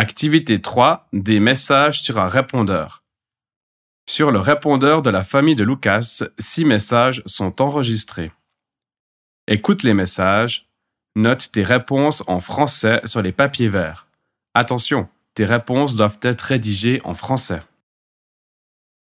Activité 3. Des messages sur un répondeur. Sur le répondeur de la famille de Lucas, six messages sont enregistrés. Écoute les messages. Note tes réponses en français sur les papiers verts. Attention, tes réponses doivent être rédigées en français.